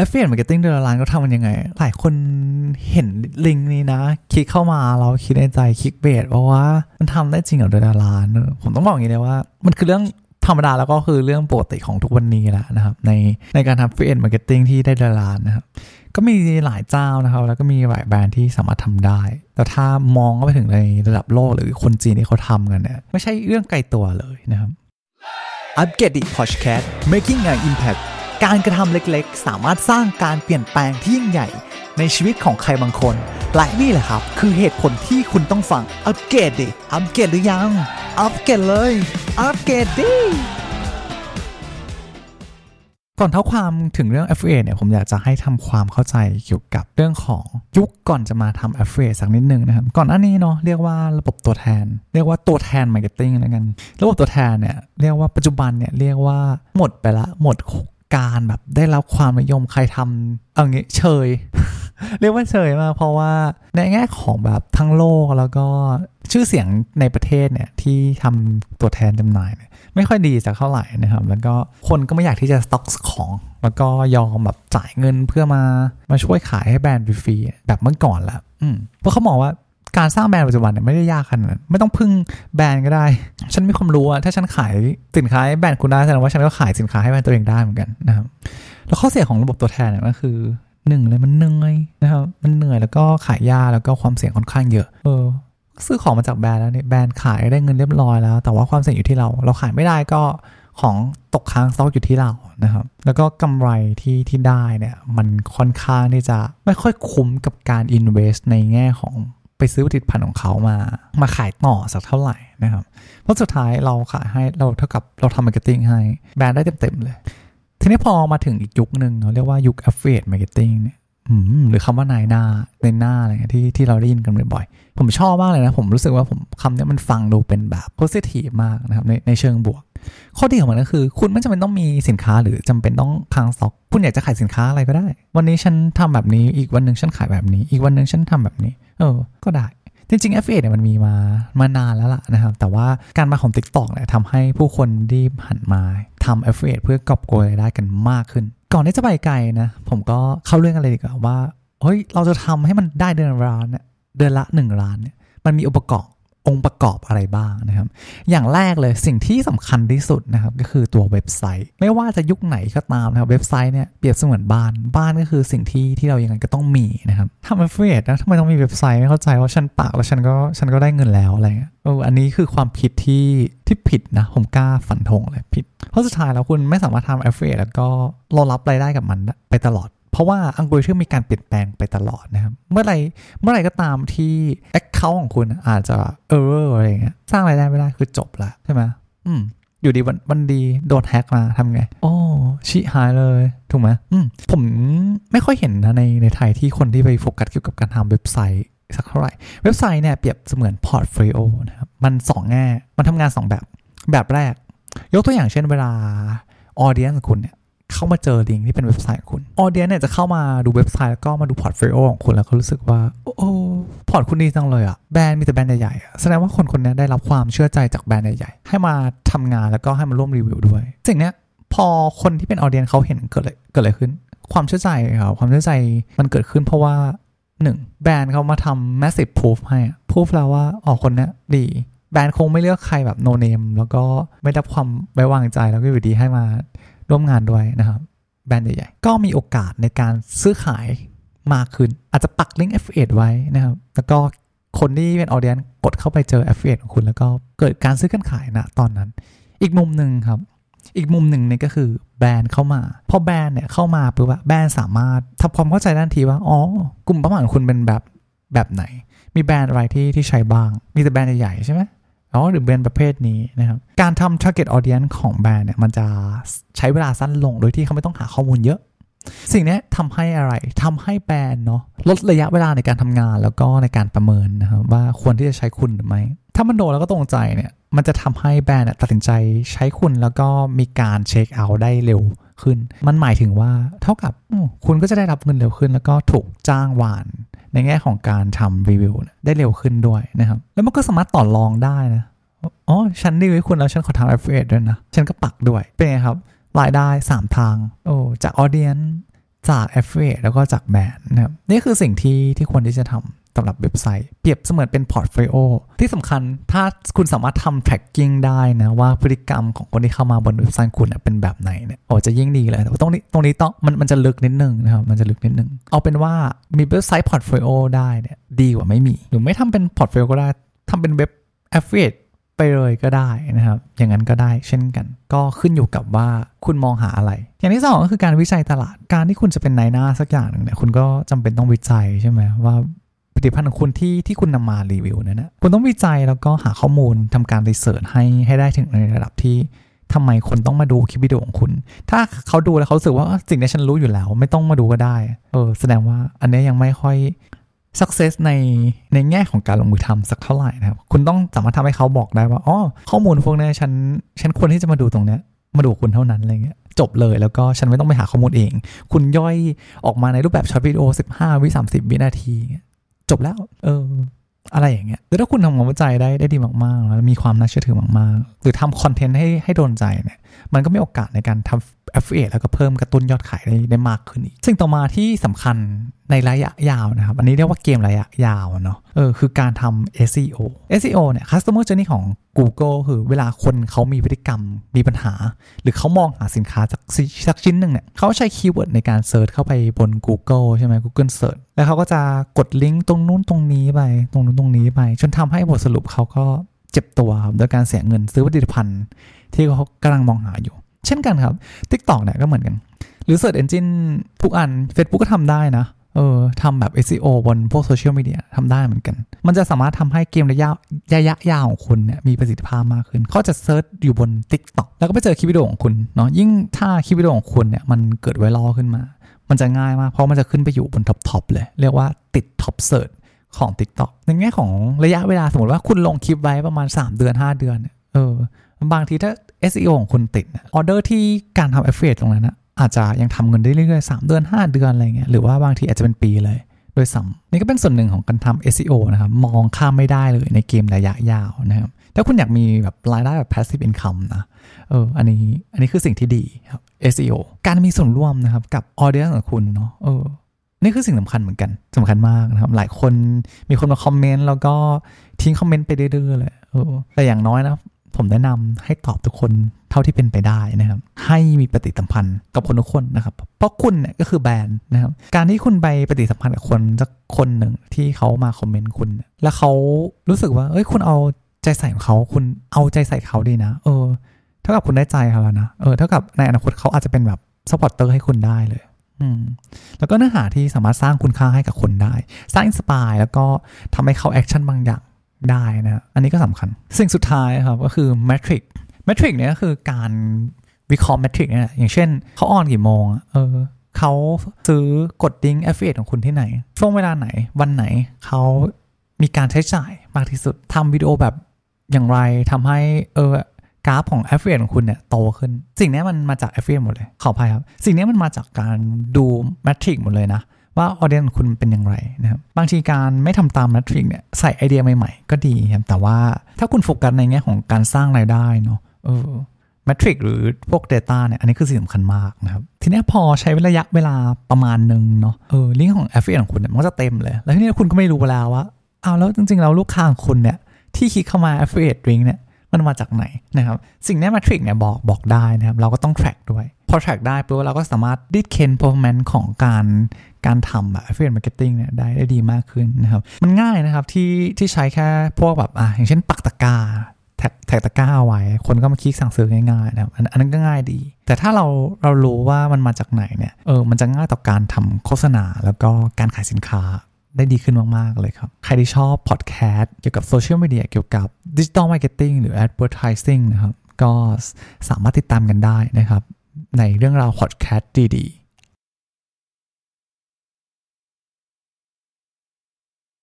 affiliate marketing เดือนละล้านก็ทำมันยังไง หลายคนเห็นลิงก์นี้นะ คลิกเข้ามาเราคิดในใจคลิกเบสเพราะว่ามันทำได้จริงเหรอเดือนละล้าน ผมต้องบอกอย่างนี้เลยว่า มันคือเรื่องธรรมดาแล้วก็คือเรื่องปกติของทุกวันนี้แหละนะครับ ในในการทำ affiliate marketing ที่ได้เดละล้านนะครับ ก็มีหลายเจ้านะครับ แล้วก็มีหลายแบรนด์ที่สามารถทำได้ แต่ถ้ามองไปถึงในระดับโลกหรือคนจีนที่เขาทำกันเนี่ยไม่ใช่เรื่องไกลตัวเลยนะครับอัปเกรดดิพอชแคส making an impact การกระทำเล็กๆ สามารถสร้างการเปลี่ยนแปลงที่ยิ่งใหญ่ ในชีวิตของใครบางคน และนี่แหละครับ คือเหตุผลที่คุณต้องฟัง อัปเกรดดิ อัปเกรดหรือยัง อัปเกรดเลย อัปเกรดดิ ก่อนเท้าความถึงเรื่อง FA เนี่ย ผมอยากจะให้ทำความเข้าใจเกี่ยวกับเรื่องของยุคก่อนจะมาทำ FA สักนิดนึงนะครับ ก่อนหน้านี้เนาะเรียกว่าระบบตัวแทน เรียกว่าตัวแทน marketing แล้วกัน ระบบตัวแทนเนี่ยเรียกว่าปัจจุบันเนี่ยเรียกว่าหมดไปละหมด การแบบได้รับความนิยมใครทำเอางี้เฉย เรียกว่าเฉยมากเพราะว่าในแง่ของแบบทั้งโลกแล้วก็ชื่อเสียงในประเทศเนี่ยที่ทำตัวแทนจำหน่ายเนี่ยไม่ค่อยดีสักเท่าไหร่นะครับ แล้วก็คนก็ไม่อยากที่จะสต็อกของ แล้วก็ยอมแบบจ่ายเงินเพื่อมามาช่วยขายให้แบรนด์ฟรีแบบเมื่อก่อนละอืมเพราะเขามองว่า การสร้างแบรนด์ปัจจุบันเนี่ยไม่ได้ยากขนาดนั้นไม่ต้องพึ่งแบรนด์ก็ได้ ฉันมีความรู้อะถ้าฉันขายสินค้าแบรนด์คุณได้แสดงว่าฉันก็ขายสินค้าให้แบรนด์ตัวเองได้เหมือนกันนะครับแล้วข้อเสียของระบบตัวแทนเนี่ยก็คือหนึ่งเลยมันเหนื่อยนะครับมันเหนื่อยแล้วก็ขายยากแล้วก็ความเสี่ยงค่อนข้างเยอะ เออ ซื้อของมาจากแบรนด์แล้วเนี่ยแบรนด์ขายได้เงินเรียบร้อยแล้ว แต่ว่าความเสี่ยงอยู่ที่เรา เราขายไม่ได้ก็ของตกค้างสต็อกอยู่ที่เรานะครับ แล้วก็กำไรที่ที่ได้เนี่ยมันค่อนข้างที่จะไม่ค่อยคุ้มกับการ invest ในแง่ของ ไปซื้อผลิตภัณฑ์ของเขามา มาขายต่อสักเท่าไหร่นะครับ เพราะสุดท้ายเราขายให้เราเท่ากับเราทำ marketing ให้แบรนด์ได้เต็มๆเลย ทีนี้พอมาถึงอีกยุคหนึ่งเราเรียกว่ายุค affiliate marketing เนี่ยหรือคำว่านายหน้านายหน้าอะไรเงี้ยที่ที่เราได้ยินกันบ่อยๆผมชอบมากเลยนะ ผมรู้สึกว่าผมคำนี้มันฟังดูเป็นแบบ positive มากนะครับในในเชิงบวก ข้อดีของมันก็คือ คุณไม่จำเป็นต้องมีสินค้าหรือจำเป็นต้องค้างสต็อก คุณอยากจะขายสินค้าอะไรก็ได้ วันนี้ฉันทำแบบนี้อีกวันหนึ่งฉันขายแบบนี้ อีกวันหนึ่งฉันทำแบบนี้ เออ ก็ได้จริงๆ FA เนี่ยมันมีมามานานแล้วล่ะนะครับ แต่ว่าการมาของ TikTok เนี่ยทำให้ผู้คนรีบหันมาทำ FA เพื่อกอบโกยรายได้กันมากขึ้น ก่อนที่จะไปไกลนะ ผมก็เข้าเรื่องกันเลยดีกว่าว่าเฮ้ยเราจะทำให้มันได้เดือนละล้านเนี่ยเดือนละ1ล้านเนี่ยมันมีองค์ประกอบ องค์ประกอบอะไรบ้างนะครับ อย่างแรกเลยสิ่งที่สำคัญที่สุดนะครับก็คือตัวเว็บไซต์ ไม่ว่าจะยุคไหนก็ตามนะครับเว็บไซต์เนี่ยเปรียบเสมือนบ้านบ้านก็คือสิ่งที่ที่เรายังไงก็ต้องมีนะครับทำ affiliate นะทำไมต้องมีเว็บไซต์ไม่เข้าใจว่าฉันปักแล้วฉันก็ฉันก็ได้เงินแล้วอะไรเงี้ยเอออันนี้คือความคิดที่ที่ผิดนะ ผมกล้าฝันธงเลยผิด เพราะสุดท้ายแล้วคุณไม่สามารถทำ affiliate แล้วก็รอรับรายได้กับมันไปตลอด เพราะว่าอัลกอริทึมมีการเปลี่ยนแปลงไปตลอดนะครับ เมื่อไรเมื่อไรก็ตามที่ Account ของคุณอาจจะ error อะไรเงี้ยสร้างรายได้ไม่ได้คือจบละใช่ไหมอืมอยู่ดีวันวันดีโดนแฮกมาทำไง โอ้ชิบหายเลย ถูกไหมอืมผมไม่ค่อยเห็นนะในในไทยที่คนที่ไปโฟกัสเกี่ยวกับการทำเว็บไซต์สักเท่าไหร่ เว็บไซต์เนี่ยเปรียบเสมือน portfolio นะครับ มันสองแง่ มันทำงานสองแบบ แบบแรก ยกตัวอย่างเช่นเวลา audience ของคุณเนี่ย เข้ามาเจอลิงก์ที่เป็นเว็บไซต์ของคุณ audience เนี่ยจะเข้ามาดูเว็บไซต์แล้วก็มาดู portfolio ของคุณแล้วก็รู้สึกว่า โอ้โอพอร์ตคุณดีจังเลยอะแบรนด์มีแต่แบรนด์ใหญ่ๆแสดงว่าคนคนนี้ได้รับความเชื่อใจจากแบรนด์ใหญ่ๆให้มาทำงานแล้วก็ให้มาร่วมรีวิวด้วยสิ่งเนี้ยพอคนที่เป็นออเดียนเขาเห็นเกิดอะไรเกิดอะไรขึ้น ความเชื่อใจครับความเชื่อใจมันเกิดขึ้นเพราะว่าหนึ่งแบรนด์เขามาทำ massive proof ให้อะ proof แล้วว่าอ๋อคนนี้ดี แบรนด์คงไม่เลือกใครแบบ no name แล้วก็ไม่ได้ความไว้วางใจแล้วก็อยู่ดีให้มา ร่วมงานด้วยนะครับ แบรนด์ใหญ่ๆ ก็มีโอกาสในการซื้อขายมากขึ้น อาจจะปักลิงก์ FA ไว้นะครับ แล้วก็คนที่เป็นออเดียนกดเข้าไปเจอ FA ของคุณ แล้วก็เกิดการซื้อกันขายนะตอนนั้น อีกมุมหนึ่งครับ อีกมุมหนึ่งนี่ก็คือแบรนด์เข้ามา พอแบรนด์เนี่ยเข้ามาปุ๊บแบรนด์สามารถทำความเข้าใจด้านทีว่าอ๋อกลุ่มเป้าหมายของคุณเป็นแบบแบบไหน มีแบรนด์อะไรที่ที่ใช้บ้าง มีแต่แบรนด์ใหญ่ๆใช่ไหม อ๋อหรือแบรนด์ประเภทนี้นะครับ การทำ target audience ของแบรนด์เนี่ยมันจะใช้เวลาสั้นลงโดยที่เขาไม่ต้องหาข้อมูลเยอะ สิ่งนี้ทำให้อะไรทำให้แบรนด์เนาะลดระยะเวลาในการทำงานแล้วก็ในการประเมินนะครับว่าควรที่จะใช้คุณหรือไม่ ถ้ามันโดนแล้วก็ตรงใจเนี่ยมันจะทำให้แบรนด์ตัดสินใจใช้คุณแล้วก็มีการเช็คเอาท์ได้เร็วขึ้น มันหมายถึงว่าเท่ากับคุณก็จะได้รับเงินเร็วขึ้น แล้วก็ถูกจ้างวาน ในแง่ของการทำรีวิวได้เร็วขึ้นด้วยนะครับ แล้วมันก็สามารถต่อรองได้นะอ๋อฉันรีวิวคุณแล้วฉันขอทำ affiliate ด้วยนะ ฉันก็ปักด้วย เป็นไงครับรายได้ 3 ทางโอ้จาก audience จาก affiliate แล้วก็จากแบรนด์นะครับนี่คือสิ่งที่ที่ควรที่จะทำ สำหรับเว็บไซต์ เปรียบเสมือนเป็น portfolio ที่สำคัญถ้าคุณสามารถทำ tracking ได้นะว่าพฤติกรรมของคนที่เข้ามาบนเว็บไซต์คุณเป็นแบบไหนเนี่ยโอ้จะยิ่งดีเลยแต่ตรงนี้ตรงนี้ต้องมันมันจะลึกนิดนึงนะครับมันจะลึกนิดนึง เอาเป็นว่ามีเว็บไซต์ portfolioได้เนี่ยดีกว่าไม่มี หรือไม่ทำเป็น portfolio ก็ได้ทำเป็นเว็บ affiliate ไปเลยก็ได้นะครับ อย่างนั้นก็ได้เช่นกัน ก็ขึ้นอยู่กับว่าคุณมองหาอะไร อย่างที่สองก็คือการวิจัยตลาด การที่คุณจะเป็นนายหน้าสักอย่างหนึ่งเนี่ย คุณก็จำเป็นต้องวิจัยใช่ไหมว่า ผลิตภัณฑ์ของคุณที่ที่คุณนำมารีวิวเนี่ยนะคุณต้องวิจัยแล้วก็หาข้อมูลทำการ research ให้ให้ได้ถึงในระดับที่ทำไมคนต้องมาดูคลิปวิดีโอของคุณ ถ้าเขาดูแล้วเขารู้สึกว่าสิ่งนี้ฉันรู้อยู่แล้ว ไม่ต้องมาดูก็ได้ เออ แสดงว่าอันนี้ยังไม่ค่อย success ในในแง่ของการลงมือทำสักเท่าไหร่นะครับ คุณต้องสามารถทำให้เขาบอกได้ว่า อ๋อ ข้อมูลพวกนี้ฉัน ฉันควรที่จะมาดูตรงเนี้ย มาดูคุณเท่านั้นอะไรเงี้ย จบเลย แล้วก็ฉันไม่ต้องไปหาข้อมูลเอง คุณย่อยออกมาในรูปแบบช็อตวิดีโอ 15 วิ 30 วินาที จบแล้ว เออ อะไรอย่างเงี้ยหรือถ้าคุณทำงานวิจัยได้ได้ดีมากๆ แล้วมีความน่าเชื่อถือมากๆ หรือทำคอนเทนต์ให้ให้โดนใจเนี่ย มันก็มีโอกาสในการทำ affiliate แล้วก็เพิ่มกระตุ้นยอดขายได้ได้มากขึ้นอีกซึ่งต่อมาที่สำคัญในระยะยาวนะครับ อันนี้เรียกว่าเกมระยะยาวเนาะเออคือการทำ SEO SEO เนี่ย customer journey ของ Google คือเวลาคนเขามีพฤติกรรมมีปัญหา หรือเขามองหาสินค้าสักสักชิ้นหนึ่งเนี่ยเขาใช้ keyword ในการ search เข้าไปบน Google ใช่ไหม Google Search แล้วเขาก็จะกดลิงก์ตรงนู้นตรงนี้ไปตรงนู้นตรงนี้ไป จนทำให้บทสรุปเขาก็เจ็บตัวครับโดยการเสียเงินซื้อผลิตภัณฑ์ที่เขากำลังมองหาอยู่ เช่นกันครับ TikTok เนี่ยก็เหมือนกัน หรือ Search Engine ทุกอัน Facebook ก็ทำได้นะเออทำแบบ SEO บนพวกโซเชียลมีเดียทำได้เหมือนกัน มันจะสามารถทำให้เกมระยะระยะยาวของคุณเนี่ยมีประสิทธิภาพมากขึ้น เขาจะ search อยู่บน TikTok แล้วก็ไปเจอคลิปวิดีโอของคุณเนาะยิ่งถ้าคลิปวิดีโอของคุณเนี่ยมันเกิดไวรัลขึ้นมา มันจะง่ายมาก เพราะมันจะขึ้นไปอยู่บน top เลย เรียกว่าติด top search ของ TikTok ในแง่ของระยะเวลาสมมติว่าคุณลงคลิปไว้ประมาณ 3 เดือน 5 เดือนเนี่ยเออบางทีถ้า SEO ของคุณติดออเดอร์ที่การทำ affiliate ตรงนั้นนะอาจจะยังทำเงินได้เรื่อยๆ 3 เดือน 5 เดือนอะไรเงี้ยหรือว่าบางทีอาจจะเป็นปีเลยด้วยซ้ำนี่ก็เป็นส่วนหนึ่งของการทำ SEO นะครับ มองข้ามไม่ได้เลยในเกมระยะยาวนะครับถ้าคุณอยากมีแบบรายได้แบบ passive income นะเอออันนี้อันนี้คือสิ่งที่ดีครับ SEO การมีส่วนร่วมนะครับกับ audience ของคุณเนาะเออนี่คือสิ่งสำคัญเหมือนกันสำคัญมากนะครับ หลายคนมีคนมาคอมเมนต์แล้วก็ทิ้งคอมเมนต์ไปเรื่อยๆเลยเออแต่อย่างน้อยนะ ผมแนะนำให้ตอบทุกคนเท่าที่เป็นไปได้นะครับ ให้มีปฏิสัมพันธ์กับคนทุกคนนะครับ เพราะคุณเนี่ยก็คือแบรนด์นะครับ การที่คุณไปปฏิสัมพันธ์กับคนสักคนหนึ่งที่เขามาคอมเมนต์คุณ แล้วเขารู้สึกว่าเอ้ยคุณเอาใจใส่ของเขาคุณเอาใจใส่เขาดีนะ เออเท่ากับคุณได้ใจเขาแล้วนะเออเท่ากับในอนาคตเขาอาจจะเป็นแบบ supporter ให้คุณได้เลยอืมแล้วก็เนื้อหาที่สามารถสร้างคุณค่าให้กับคนได้ สร้าง inspire แล้วก็ทำให้เขา action บางอย่าง ได้นะอันนี้ก็สำคัญ สิ่งสุดท้ายครับก็คือ metric metric เนี่ยก็คือการวิเคราะห์ metric เนี่ยอย่างเช่นเขา on กี่โมงเออเขาซื้อกดลิงก์ affiliate ของคุณที่ไหน ช่วงเวลาไหนวันไหนเขามีการใช้จ่ายมากที่สุดทำวิดีโอแบบอย่างไรทำให้เออกราฟของ a f f i l i a t e ของคุณเนี่ยโตขึ้น สิ่งนี้มันมาจาก a f f i l i a t e หมดเลยขออภัยครับ สิ่งนี้มันมาจากการดูแมทริกหมดเลยนะ ว่าออเดียนคุณเป็นอย่างไรนะครับบางทีการไม่ทำตามแมทริกเนี่ยใส่ไอเดียใหม่ๆ ก็ดีครับแต่ว่าถ้าคุณโฟกัสในแง่ของการสร้างรายได้เนาะเออแมทริกหรือพวก Data เนี่ยอันนี้คือสิ่งสำคัญมากนะครับ ทีนี้พอใช้ระยะเวลาประมาณหนึ่งเนาะเออลิงก์ของ a f f i l i a ของคุณเนี่ยมันก็จะเต็มเลย แล้วทีนี้คุณก็ไม่รู้แล้วว่าเอาแล้วจริงๆ แล้วลูกค้าของคุณเนี่ยที่คลิกเข้ามา affiliate link เนี่ยมันมาจากไหนนะครับสิ่งนี้มทริกเนี่ยบอกบอกได้นะครับเราก็ต้อง track ด้วย อ track ได้ปุ๊บเราก็สามารถดิดเคน performance ของการการทำแบบ affiliate marketing เนี่ยได้ได้ดีมากขึ้นนะครับ มันง่ายนะครับที่ที่ใช้แค่พวกแบบอะอย่างเช่นปักตะกาแท็กแท็กตะกร้าเอาไว้ คนก็มาคลิกสั่งซื้อง่ายๆนะครับอันนั้นก็ง่ายดี แต่ถ้าเราเรารู้ว่ามันมาจากไหนเนี่ยเออมันจะง่ายต่อการทำโฆษณา แล้วก็การขายสินค้าได้ดีขึ้นมาก ๆ เลยครับ ใครที่ชอบพอดแคสต์เกี่ยวกับโซเชียลมีเดียเกี่ยวกับ digital marketing หรือ advertising นะครับ ก็สามารถติดตามกันได้นะครับ ในเรื่องราวพอดแคสต์ดีๆ